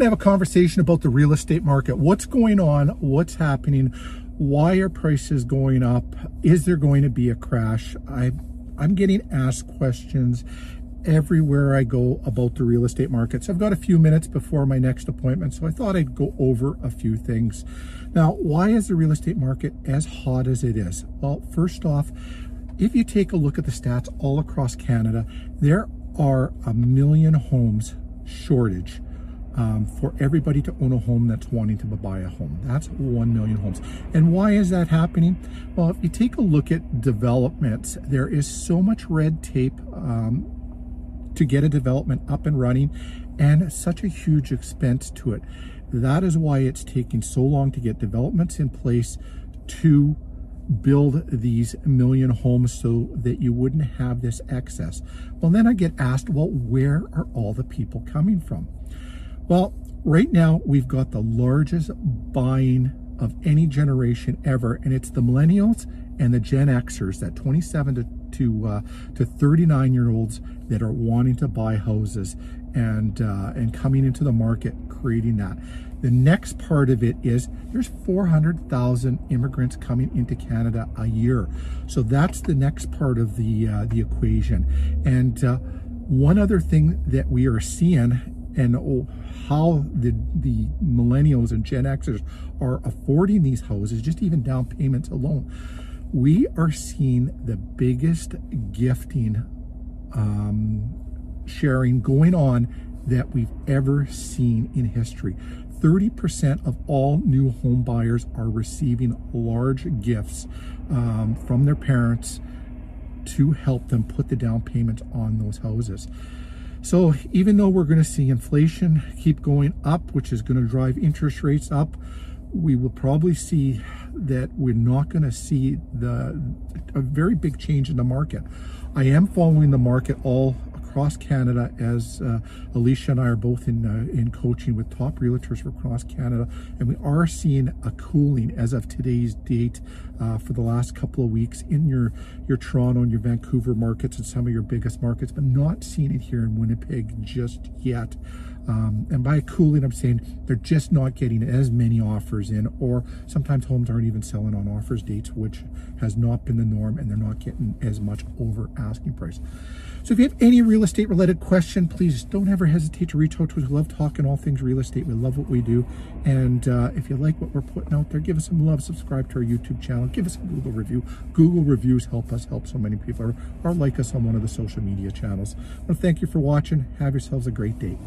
to have a conversation about the real estate market. What's going on? What's happening? Why are prices going up? Is there going to be a crash? I, I'm getting asked questions everywhere I go about the real estate markets. I've got a few minutes before my next appointment, so I thought I'd go over a few things. Now, why is the real estate market as hot as it is? Well, first off, if you take a look at the stats all across Canada, there are a million homes shortage um, for everybody to own a home that's wanting to buy a home. That's 1 million homes. And why is that happening? Well, if you take a look at developments, there is so much red tape um, to get a development up and running and such a huge expense to it. That is why it's taking so long to get developments in place to build these million homes so that you wouldn't have this excess. Well, then I get asked, well, where are all the people coming from? Well, right now we've got the largest buying of any generation ever, and it's the millennials and the Gen Xers, that 27 to to uh, to 39 year olds that are wanting to buy houses and uh, and coming into the market, creating that. The next part of it is there's 400,000 immigrants coming into Canada a year, so that's the next part of the uh, the equation. And uh, one other thing that we are seeing and oh, how the the millennials and Gen Xers are affording these houses, just even down payments alone. We are seeing the biggest gifting um, sharing going on that we've ever seen in history. 30% of all new home buyers are receiving large gifts um, from their parents to help them put the down payments on those houses. So even though we're going to see inflation keep going up, which is going to drive interest rates up, we will probably see that we're not going to see the a very big change in the market. I am following the market all across Canada as uh, Alicia and I are both in uh, in coaching with top realtors across Canada and we are seeing a cooling as of today's date uh, for the last couple of weeks in your your Toronto and your Vancouver markets and some of your biggest markets but not seeing it here in Winnipeg just yet. Um, and by cooling, I'm saying they're just not getting as many offers in, or sometimes homes aren't even selling on offers dates, which has not been the norm, and they're not getting as much over asking price. So if you have any real estate related question, please don't ever hesitate to reach out to us. We love talking all things real estate. We love what we do. And uh, if you like what we're putting out there, give us some love. Subscribe to our YouTube channel. Give us a Google review. Google reviews help us help so many people or, or like us on one of the social media channels. Well, thank you for watching. Have yourselves a great day.